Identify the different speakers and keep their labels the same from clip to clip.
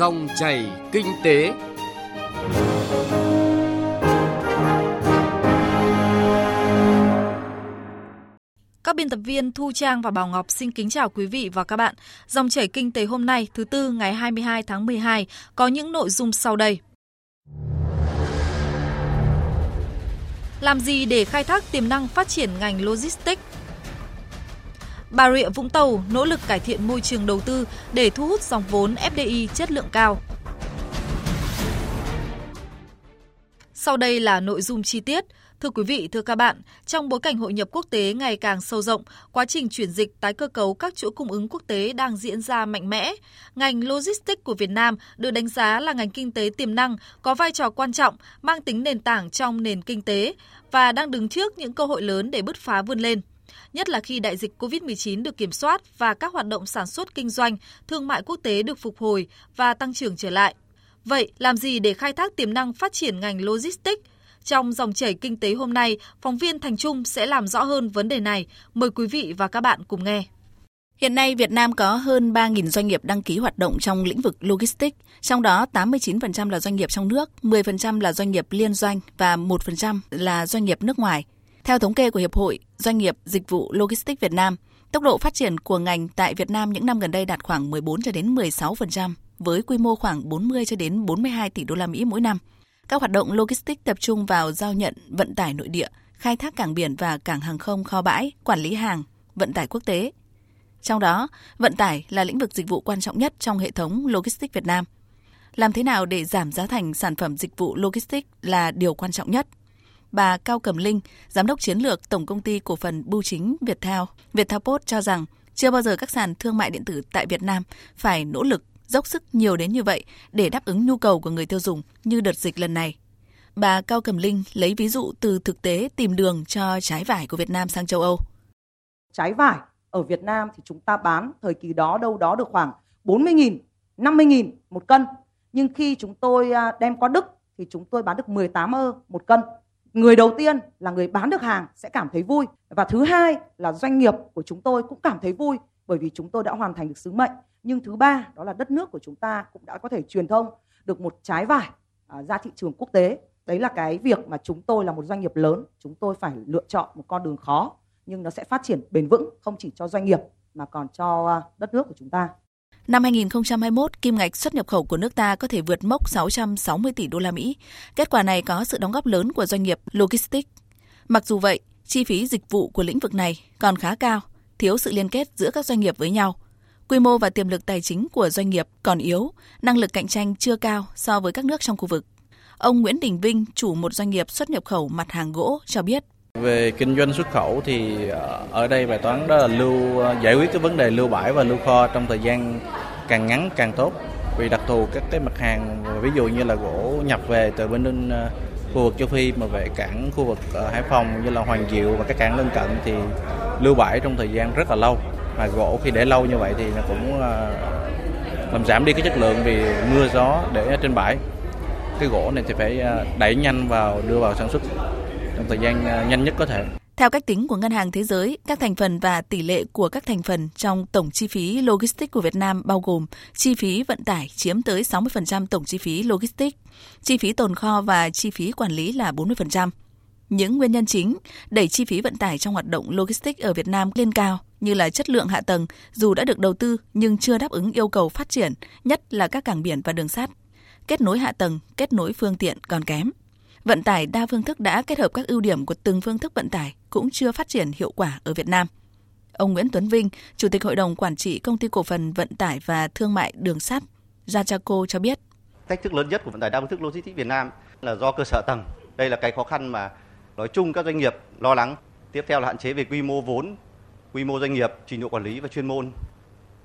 Speaker 1: Dòng chảy kinh tế.
Speaker 2: Các biên tập viên Thu Trang và Bảo Ngọc xin kính chào quý vị và các bạn. Dòng chảy kinh tế hôm nay, thứ tư, ngày 22 tháng 12 có những nội dung sau đây. Làm gì để khai thác tiềm năng phát triển ngành logistics? Bà Rịa Vũng Tàu nỗ lực cải thiện môi trường đầu tư để thu hút dòng vốn FDI chất lượng cao. Sau đây là nội dung chi tiết. Thưa quý vị, thưa các bạn, trong bối cảnh hội nhập quốc tế ngày càng sâu rộng, quá trình chuyển dịch tái cơ cấu các chuỗi cung ứng quốc tế đang diễn ra mạnh mẽ. Ngành logistics của Việt Nam được đánh giá là ngành kinh tế tiềm năng, có vai trò quan trọng, mang tính nền tảng trong nền kinh tế và đang đứng trước những cơ hội lớn để bứt phá vươn lên nhất là khi đại dịch COVID-19 được kiểm soát và các hoạt động sản xuất kinh doanh, thương mại quốc tế được phục hồi và tăng trưởng trở lại. Vậy, làm gì để khai thác tiềm năng phát triển ngành logistics? Trong dòng chảy kinh tế hôm nay, phóng viên Thành Trung sẽ làm rõ hơn vấn đề này. Mời quý vị và các bạn cùng nghe.
Speaker 3: Hiện nay Việt Nam có hơn 3.000 doanh nghiệp đăng ký hoạt động trong lĩnh vực logistics, trong đó 89% là doanh nghiệp trong nước, 10% là doanh nghiệp liên doanh và 1% là doanh nghiệp nước ngoài. Theo thống kê của Hiệp hội Doanh nghiệp Dịch vụ Logistics Việt Nam, tốc độ phát triển của ngành tại Việt Nam những năm gần đây đạt khoảng 14 cho đến 16% với quy mô khoảng 40 cho đến 42 tỷ đô la Mỹ mỗi năm. Các hoạt động logistics tập trung vào giao nhận, vận tải nội địa, khai thác cảng biển và cảng hàng không kho bãi, quản lý hàng, vận tải quốc tế. Trong đó, vận tải là lĩnh vực dịch vụ quan trọng nhất trong hệ thống logistics Việt Nam. Làm thế nào để giảm giá thành sản phẩm dịch vụ logistics là điều quan trọng nhất. Bà Cao Cẩm Linh, Giám đốc chiến lược Tổng công ty cổ phần Bưu chính Viettel, Viettel Post cho rằng chưa bao giờ các sàn thương mại điện tử tại Việt Nam phải nỗ lực dốc sức nhiều đến như vậy để đáp ứng nhu cầu của người tiêu dùng như đợt dịch lần này. Bà Cao Cẩm Linh lấy ví dụ từ thực tế tìm đường cho trái vải của Việt Nam sang châu Âu.
Speaker 4: Trái vải ở Việt Nam thì chúng ta bán thời kỳ đó đâu đó được khoảng 40.000, 50.000 một cân. Nhưng khi chúng tôi à, đem qua Đức thì chúng tôi bán được 18 ơ một cân. Người đầu tiên là người bán được hàng sẽ cảm thấy vui. Và thứ hai là doanh nghiệp của chúng tôi cũng cảm thấy vui bởi vì chúng tôi đã hoàn thành được sứ mệnh. Nhưng thứ ba đó là đất nước của chúng ta cũng đã có thể truyền thông được một trái vải à, ra thị trường quốc tế. Đấy là cái việc mà chúng tôi là một doanh nghiệp lớn chúng tôi phải lựa chọn một con đường khó nhưng nó sẽ phát triển bền vững không chỉ cho doanh nghiệp mà còn cho à, đất nước của chúng ta.
Speaker 3: Năm 2021, kim ngạch xuất nhập khẩu của nước ta có thể vượt mốc 660 tỷ đô la Mỹ. Kết quả này có sự đóng góp lớn của doanh nghiệp logistics. Mặc dù vậy, chi phí dịch vụ của lĩnh vực này còn khá cao, thiếu sự liên kết giữa các doanh nghiệp với nhau – Quy mô và tiềm lực tài chính của doanh nghiệp còn yếu, năng lực cạnh tranh chưa cao so với các nước trong khu vực. Ông Nguyễn Đình Vinh, chủ một doanh nghiệp xuất nhập khẩu mặt hàng gỗ cho biết.
Speaker 5: Về kinh doanh xuất khẩu thì ờ, ở đây bài toán đó là lưu ờ, giải quyết cái vấn đề lưu bãi và lưu kho trong thời gian càng ngắn càng tốt. Vì đặc thù các cái mặt hàng ví dụ như là gỗ nhập về từ bên ờ, khu vực châu Phi mà về cảng khu vực ờ, Hải Phòng như là Hoàng Diệu và các cảng lân cận thì lưu bãi trong thời gian rất là lâu. Mà gỗ khi để lâu như vậy thì nó cũng làm giảm đi cái chất lượng vì mưa gió để trên bãi. Cái gỗ này thì phải đẩy nhanh vào đưa vào sản xuất trong thời gian à, nhanh nhất có thể
Speaker 3: theo cách tính của Ngân hàng Thế giới, các thành phần và tỷ lệ của các thành phần trong tổng chi phí logistics của Việt Nam bao gồm chi phí vận tải chiếm tới 60% tổng chi phí logistics, chi phí tồn kho và chi phí quản lý là 40%. Những nguyên nhân chính đẩy chi phí vận tải trong hoạt động logistics ở Việt Nam lên cao như là chất lượng hạ tầng dù đã được đầu tư nhưng chưa đáp ứng yêu cầu phát triển, nhất là các cảng biển và đường sắt. Kết nối hạ tầng, kết nối phương tiện còn kém. Vận tải đa phương thức đã kết hợp các ưu điểm của từng phương thức vận tải cũng chưa phát triển hiệu quả ở Việt Nam. Ông Nguyễn Tuấn Vinh, Chủ tịch Hội đồng Quản trị Công ty Cổ phần Vận tải và Thương mại Đường sắt, Jachaco cho biết.
Speaker 6: Thách thức lớn nhất của vận tải đa phương thức logistics Việt Nam là do cơ sở tầng. Đây là cái khó khăn mà nói chung các doanh nghiệp lo lắng. Tiếp theo là hạn chế về quy mô vốn quy mô doanh nghiệp, trình độ quản lý và chuyên môn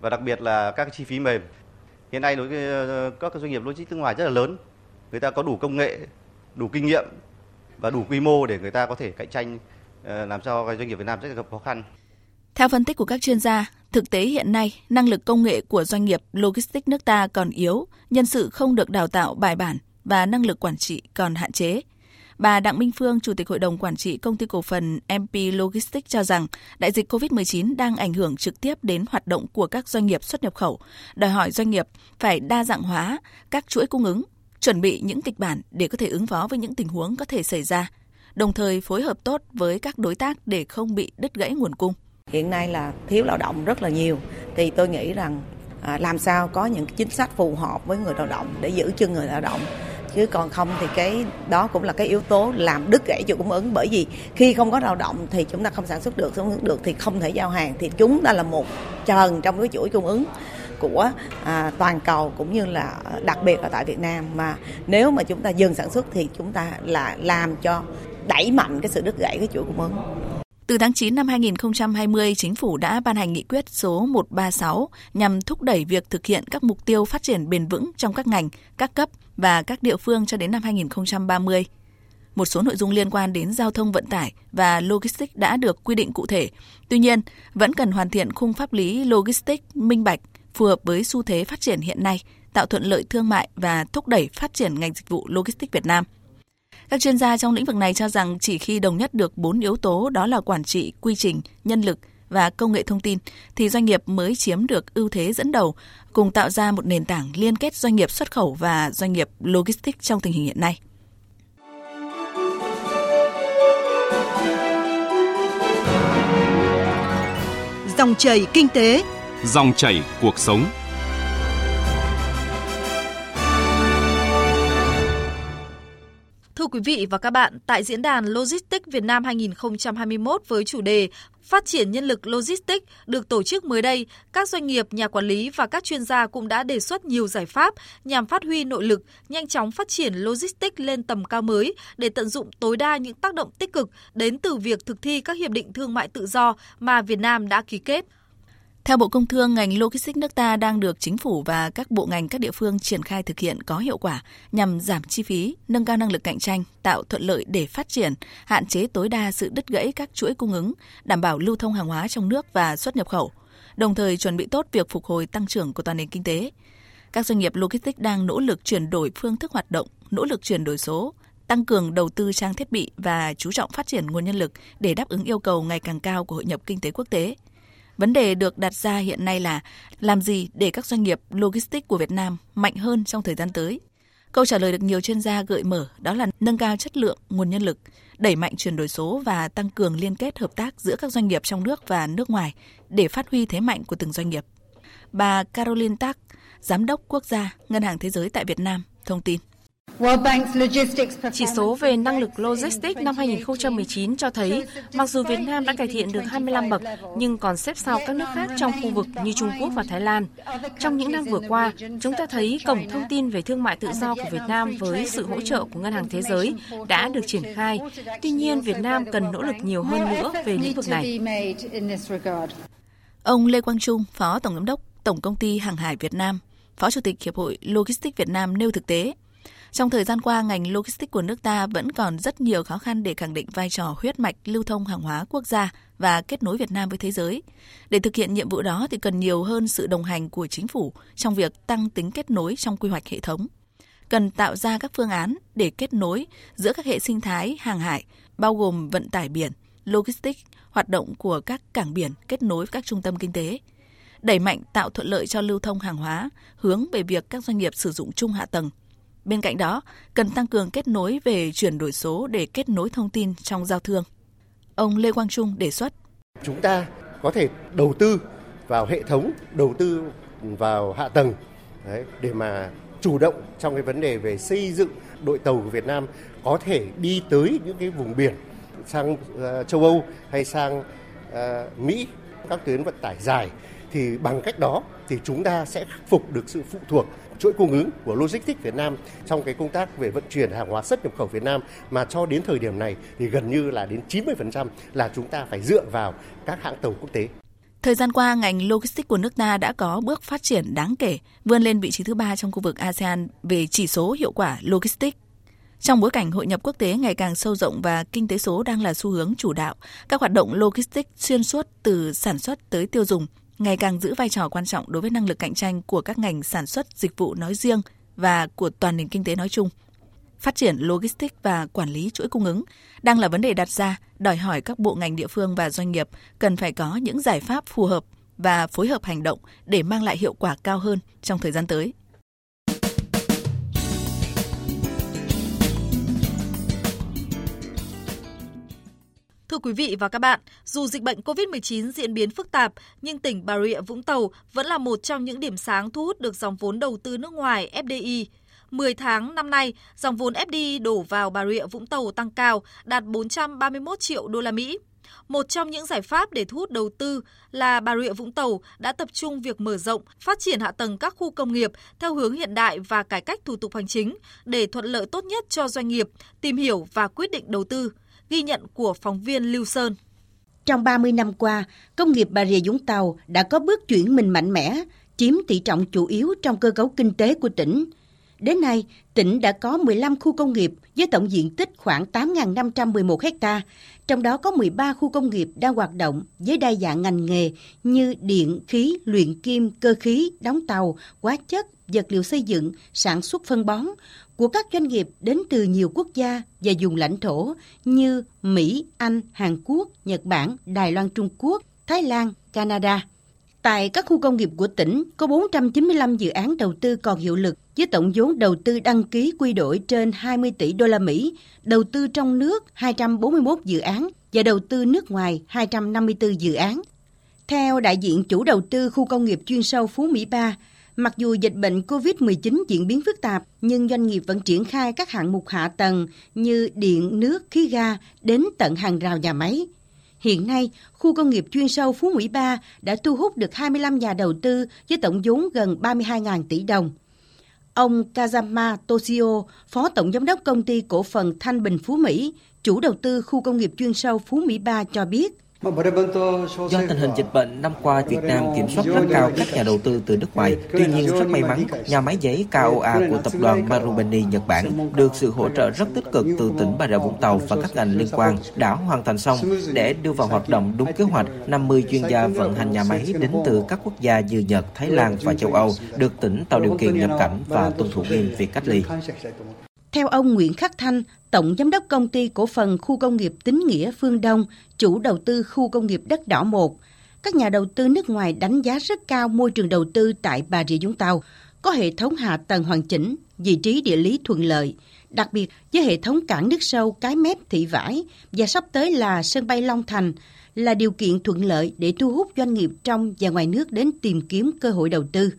Speaker 6: và đặc biệt là các chi phí mềm. Hiện nay đối với ờ, các doanh nghiệp logistics nước ngoài rất là lớn, người ta có đủ công nghệ, đủ kinh nghiệm và đủ quy mô để người ta có thể cạnh tranh ờ, làm cho doanh nghiệp Việt Nam rất là gặp khó khăn.
Speaker 3: Theo phân tích của các chuyên gia, thực tế hiện nay năng lực công nghệ của doanh nghiệp logistics nước ta còn yếu, nhân sự không được đào tạo bài bản và năng lực quản trị còn hạn chế. Bà Đặng Minh Phương, Chủ tịch Hội đồng Quản trị Công ty Cổ phần MP Logistics cho rằng đại dịch COVID-19 đang ảnh hưởng trực tiếp đến hoạt động của các doanh nghiệp xuất nhập khẩu, đòi hỏi doanh nghiệp phải đa dạng hóa các chuỗi cung ứng, chuẩn bị những kịch bản để có thể ứng phó với những tình huống có thể xảy ra, đồng thời phối hợp tốt với các đối tác để không bị đứt gãy nguồn cung.
Speaker 7: Hiện nay là thiếu lao động rất là nhiều, thì tôi nghĩ rằng à, làm sao có những chính sách phù hợp với người lao động để giữ chân người lao động. Chứ còn không thì cái đó cũng là cái yếu tố làm đứt gãy chuỗi cung ứng. Bởi vì khi không có lao động thì chúng ta không sản xuất được sản xuất được thì không thể giao hàng. Thì chúng ta là một trần trong cái chuỗi cung ứng của à, toàn cầu cũng như là đặc biệt là tại Việt Nam mà nếu mà chúng ta dừng sản xuất thì chúng ta là làm cho đẩy mạnh cái sự đứt gãy cái chuỗi cung ứng.
Speaker 3: Từ tháng 9 năm 2020, chính phủ đã ban hành nghị quyết số 136 nhằm thúc đẩy việc thực hiện các mục tiêu phát triển bền vững trong các ngành, các cấp và các địa phương cho đến năm 2030. Một số nội dung liên quan đến giao thông vận tải và logistics đã được quy định cụ thể. Tuy nhiên, vẫn cần hoàn thiện khung pháp lý logistics minh bạch, phù hợp với xu thế phát triển hiện nay, tạo thuận lợi thương mại và thúc đẩy phát triển ngành dịch vụ logistics Việt Nam. Các chuyên gia trong lĩnh vực này cho rằng chỉ khi đồng nhất được bốn yếu tố đó là quản trị, quy trình, nhân lực và công nghệ thông tin thì doanh nghiệp mới chiếm được ưu thế dẫn đầu, cùng tạo ra một nền tảng liên kết doanh nghiệp xuất khẩu và doanh nghiệp logistics trong tình hình hiện nay.
Speaker 8: Dòng chảy kinh tế,
Speaker 1: dòng chảy cuộc sống.
Speaker 2: Thưa quý vị và các bạn, tại diễn đàn Logistics Việt Nam 2021 với chủ đề Phát triển nhân lực logistics được tổ chức mới đây, các doanh nghiệp, nhà quản lý và các chuyên gia cũng đã đề xuất nhiều giải pháp nhằm phát huy nội lực, nhanh chóng phát triển logistics lên tầm cao mới để tận dụng tối đa những tác động tích cực đến từ việc thực thi các hiệp định thương mại tự do mà Việt Nam đã ký kết.
Speaker 3: Theo Bộ Công Thương, ngành logistics nước ta đang được chính phủ và các bộ ngành các địa phương triển khai thực hiện có hiệu quả nhằm giảm chi phí, nâng cao năng lực cạnh tranh, tạo thuận lợi để phát triển, hạn chế tối đa sự đứt gãy các chuỗi cung ứng, đảm bảo lưu thông hàng hóa trong nước và xuất nhập khẩu, đồng thời chuẩn bị tốt việc phục hồi tăng trưởng của toàn nền kinh tế. Các doanh nghiệp logistics đang nỗ lực chuyển đổi phương thức hoạt động, nỗ lực chuyển đổi số, tăng cường đầu tư trang thiết bị và chú trọng phát triển nguồn nhân lực để đáp ứng yêu cầu ngày càng cao của hội nhập kinh tế quốc tế. Vấn đề được đặt ra hiện nay là làm gì để các doanh nghiệp logistics của Việt Nam mạnh hơn trong thời gian tới? Câu trả lời được nhiều chuyên gia gợi mở đó là nâng cao chất lượng nguồn nhân lực, đẩy mạnh chuyển đổi số và tăng cường liên kết hợp tác giữa các doanh nghiệp trong nước và nước ngoài để phát huy thế mạnh của từng doanh nghiệp. Bà Caroline Tack, Giám đốc Quốc gia Ngân hàng Thế giới tại Việt Nam, thông tin.
Speaker 9: Chỉ số về năng lực logistics năm 2019 cho thấy, mặc dù Việt Nam đã cải thiện được 25 bậc, nhưng còn xếp sau các nước khác trong khu vực như Trung Quốc và Thái Lan. Trong những năm vừa qua, chúng ta thấy cổng thông tin về thương mại tự do của Việt Nam với sự hỗ trợ của Ngân hàng Thế giới đã được triển khai. Tuy nhiên, Việt Nam cần nỗ lực nhiều hơn nữa về lĩnh vực này.
Speaker 3: Ông Lê Quang Trung, Phó Tổng Giám đốc Tổng Công ty Hàng hải Việt Nam, Phó Chủ tịch Hiệp hội Logistics Việt Nam nêu thực tế, trong thời gian qua, ngành logistics của nước ta vẫn còn rất nhiều khó khăn để khẳng định vai trò huyết mạch lưu thông hàng hóa quốc gia và kết nối Việt Nam với thế giới. Để thực hiện nhiệm vụ đó thì cần nhiều hơn sự đồng hành của chính phủ trong việc tăng tính kết nối trong quy hoạch hệ thống. Cần tạo ra các phương án để kết nối giữa các hệ sinh thái hàng hải, bao gồm vận tải biển, logistics, hoạt động của các cảng biển kết nối với các trung tâm kinh tế đẩy mạnh tạo thuận lợi cho lưu thông hàng hóa, hướng về việc các doanh nghiệp sử dụng chung hạ tầng, Bên cạnh đó, cần tăng cường kết nối về chuyển đổi số để kết nối thông tin trong giao thương. Ông Lê Quang Trung đề xuất.
Speaker 10: Chúng ta có thể đầu tư vào hệ thống, đầu tư vào hạ tầng đấy, để mà chủ động trong cái vấn đề về xây dựng đội tàu của Việt Nam có thể đi tới những cái vùng biển sang uh, châu Âu hay sang uh, Mỹ các tuyến vận tải dài thì bằng cách đó thì chúng ta sẽ khắc phục được sự phụ thuộc chuỗi cung ứng của Logistics Việt Nam trong cái công tác về vận chuyển hàng hóa xuất nhập khẩu Việt Nam mà cho đến thời điểm này thì gần như là đến 90% là chúng ta phải dựa vào các hãng tàu quốc tế.
Speaker 3: Thời gian qua, ngành logistics của nước ta đã có bước phát triển đáng kể, vươn lên vị trí thứ ba trong khu vực ASEAN về chỉ số hiệu quả logistics. Trong bối cảnh hội nhập quốc tế ngày càng sâu rộng và kinh tế số đang là xu hướng chủ đạo, các hoạt động logistics xuyên suốt từ sản xuất tới tiêu dùng ngày càng giữ vai trò quan trọng đối với năng lực cạnh tranh của các ngành sản xuất dịch vụ nói riêng và của toàn nền kinh tế nói chung. phát triển logistics và quản lý chuỗi cung ứng đang là vấn đề đặt ra, đòi hỏi các bộ ngành địa phương và doanh nghiệp cần phải có những giải pháp phù hợp và phối hợp hành động để mang lại hiệu quả cao hơn trong thời gian tới.
Speaker 2: Thưa quý vị và các bạn, dù dịch bệnh COVID-19 diễn biến phức tạp, nhưng tỉnh Bà Rịa Vũng Tàu vẫn là một trong những điểm sáng thu hút được dòng vốn đầu tư nước ngoài FDI. 10 tháng năm nay, dòng vốn FDI đổ vào Bà Rịa Vũng Tàu tăng cao, đạt 431 triệu đô la Mỹ. Một trong những giải pháp để thu hút đầu tư là Bà Rịa Vũng Tàu đã tập trung việc mở rộng, phát triển hạ tầng các khu công nghiệp theo hướng hiện đại và cải cách thủ tục hành chính để thuận lợi tốt nhất cho doanh nghiệp tìm hiểu và quyết định đầu tư. Ghi nhận của phóng viên Lưu Sơn.
Speaker 11: Trong 30 năm qua, công nghiệp Bà Rịa Vũng Tàu đã có bước chuyển mình mạnh mẽ, chiếm tỷ trọng chủ yếu trong cơ cấu kinh tế của tỉnh. Đến nay, tỉnh đã có 15 khu công nghiệp với tổng diện tích khoảng 8.511 ha, trong đó có 13 khu công nghiệp đang hoạt động với đa dạng ngành nghề như điện, khí, luyện kim, cơ khí, đóng tàu, hóa chất, vật liệu xây dựng, sản xuất phân bón của các doanh nghiệp đến từ nhiều quốc gia và vùng lãnh thổ như Mỹ, Anh, Hàn Quốc, Nhật Bản, Đài Loan Trung Quốc, Thái Lan, Canada. Tại các khu công nghiệp của tỉnh có 495 dự án đầu tư còn hiệu lực với tổng vốn đầu tư đăng ký quy đổi trên 20 tỷ đô la Mỹ, đầu tư trong nước 241 dự án và đầu tư nước ngoài 254 dự án. Theo đại diện chủ đầu tư khu công nghiệp chuyên sâu Phú Mỹ 3, mặc dù dịch bệnh COVID-19 diễn biến phức tạp, nhưng doanh nghiệp vẫn triển khai các hạng mục hạ tầng như điện, nước, khí ga đến tận hàng rào nhà máy. Hiện nay, khu công nghiệp chuyên sâu Phú Mỹ 3 đã thu hút được 25 nhà đầu tư với tổng vốn gần 32.000 tỷ đồng. Ông Kazama Toshio, Phó Tổng Giám đốc Công ty Cổ phần Thanh Bình Phú Mỹ, chủ đầu tư khu công nghiệp chuyên sâu Phú Mỹ 3 cho biết,
Speaker 12: Do tình hình dịch bệnh năm qua Việt Nam kiểm soát rất cao các nhà đầu tư từ nước ngoài. Tuy nhiên rất may mắn, nhà máy giấy KOA của tập đoàn Marubeni Nhật Bản được sự hỗ trợ rất tích cực từ tỉnh Bà Rịa Vũng Tàu và các ngành liên quan đã hoàn thành xong để đưa vào hoạt động đúng kế hoạch. 50 chuyên gia vận hành nhà máy đến từ các quốc gia như Nhật, Thái Lan và châu Âu được tỉnh tạo điều kiện nhập cảnh và tuân thủ nghiêm việc cách ly.
Speaker 11: Theo ông Nguyễn Khắc Thanh, Tổng Giám đốc Công ty Cổ phần Khu công nghiệp Tín Nghĩa Phương Đông, chủ đầu tư khu công nghiệp Đất Đỏ 1, các nhà đầu tư nước ngoài đánh giá rất cao môi trường đầu tư tại Bà Rịa Vũng Tàu, có hệ thống hạ tầng hoàn chỉnh, vị trí địa lý thuận lợi, đặc biệt với hệ thống cảng nước sâu Cái Mép Thị Vải và sắp tới là sân bay Long Thành là điều kiện thuận lợi để thu hút doanh nghiệp trong và ngoài nước đến tìm kiếm cơ hội đầu tư.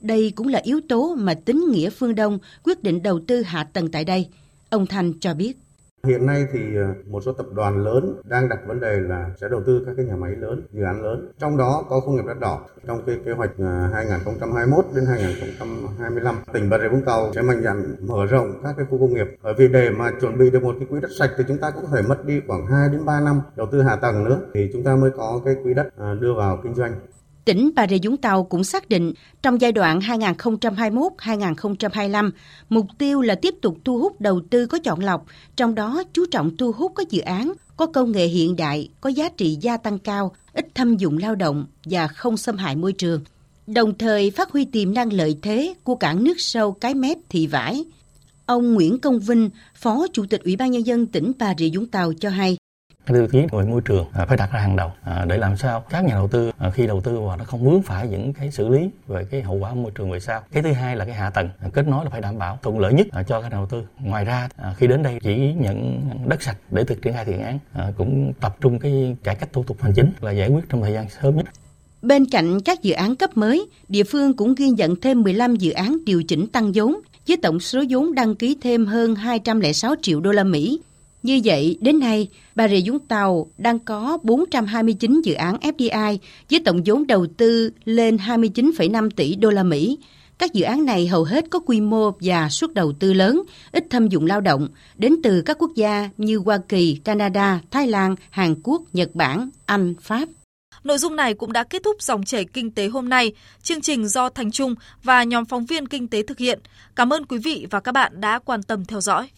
Speaker 11: Đây cũng là yếu tố mà tính nghĩa phương Đông quyết định đầu tư hạ tầng tại đây. Ông Thành cho biết.
Speaker 13: Hiện nay thì ờ, một số tập đoàn lớn đang đặt vấn đề là sẽ đầu tư các cái nhà máy lớn, dự án lớn. Trong đó có công nghiệp đất đỏ. Trong cái kế hoạch ờ, 2021 đến 2025, tỉnh Bà Rịa Vũng Tàu sẽ mạnh dạn mở rộng các cái khu công nghiệp. Bởi vì để mà chuẩn bị được một cái quỹ đất sạch thì chúng ta cũng phải mất đi khoảng 2 đến 3 năm đầu tư hạ tầng nữa thì chúng ta mới có cái quỹ đất ờ, đưa vào kinh doanh.
Speaker 11: Tỉnh Bà Rịa Vũng Tàu cũng xác định trong giai đoạn 2021-2025, mục tiêu là tiếp tục thu hút đầu tư có chọn lọc, trong đó chú trọng thu hút các dự án có công nghệ hiện đại, có giá trị gia tăng cao, ít thâm dụng lao động và không xâm hại môi trường. Đồng thời phát huy tiềm năng lợi thế của cảng nước sâu Cái Mép Thị Vải. Ông Nguyễn Công Vinh, Phó Chủ tịch Ủy ban Nhân dân tỉnh Bà Rịa Vũng Tàu cho hay,
Speaker 14: tiêu chí về môi trường à, phải đặt ra hàng đầu à, để làm sao các nhà đầu tư à, khi đầu tư vào nó không vướng phải những cái xử lý về cái hậu quả môi trường về sau. Cái thứ hai là cái hạ tầng kết nối là phải đảm bảo thuận lợi nhất cho các nhà đầu tư. Ngoài ra khi đến đây chỉ nhận đất sạch để thực triển khai thiện án cũng tập trung cái cải cách thủ tục hành chính là giải quyết trong thời gian sớm nhất.
Speaker 11: Bên cạnh các dự án cấp mới, địa phương cũng ghi nhận thêm 15 dự án điều chỉnh tăng vốn với tổng số vốn đăng ký thêm hơn 206 triệu đô la Mỹ như vậy, đến nay, Bà Rịa Vũng Tàu đang có 429 dự án FDI với tổng vốn đầu tư lên 29,5 tỷ đô la Mỹ. Các dự án này hầu hết có quy mô và suất đầu tư lớn, ít thâm dụng lao động, đến từ các quốc gia như Hoa Kỳ, Canada, Thái Lan, Hàn Quốc, Nhật Bản, Anh, Pháp.
Speaker 2: Nội dung này cũng đã kết thúc dòng chảy kinh tế hôm nay. Chương trình do Thành Trung và nhóm phóng viên kinh tế thực hiện. Cảm ơn quý vị và các bạn đã quan tâm theo dõi.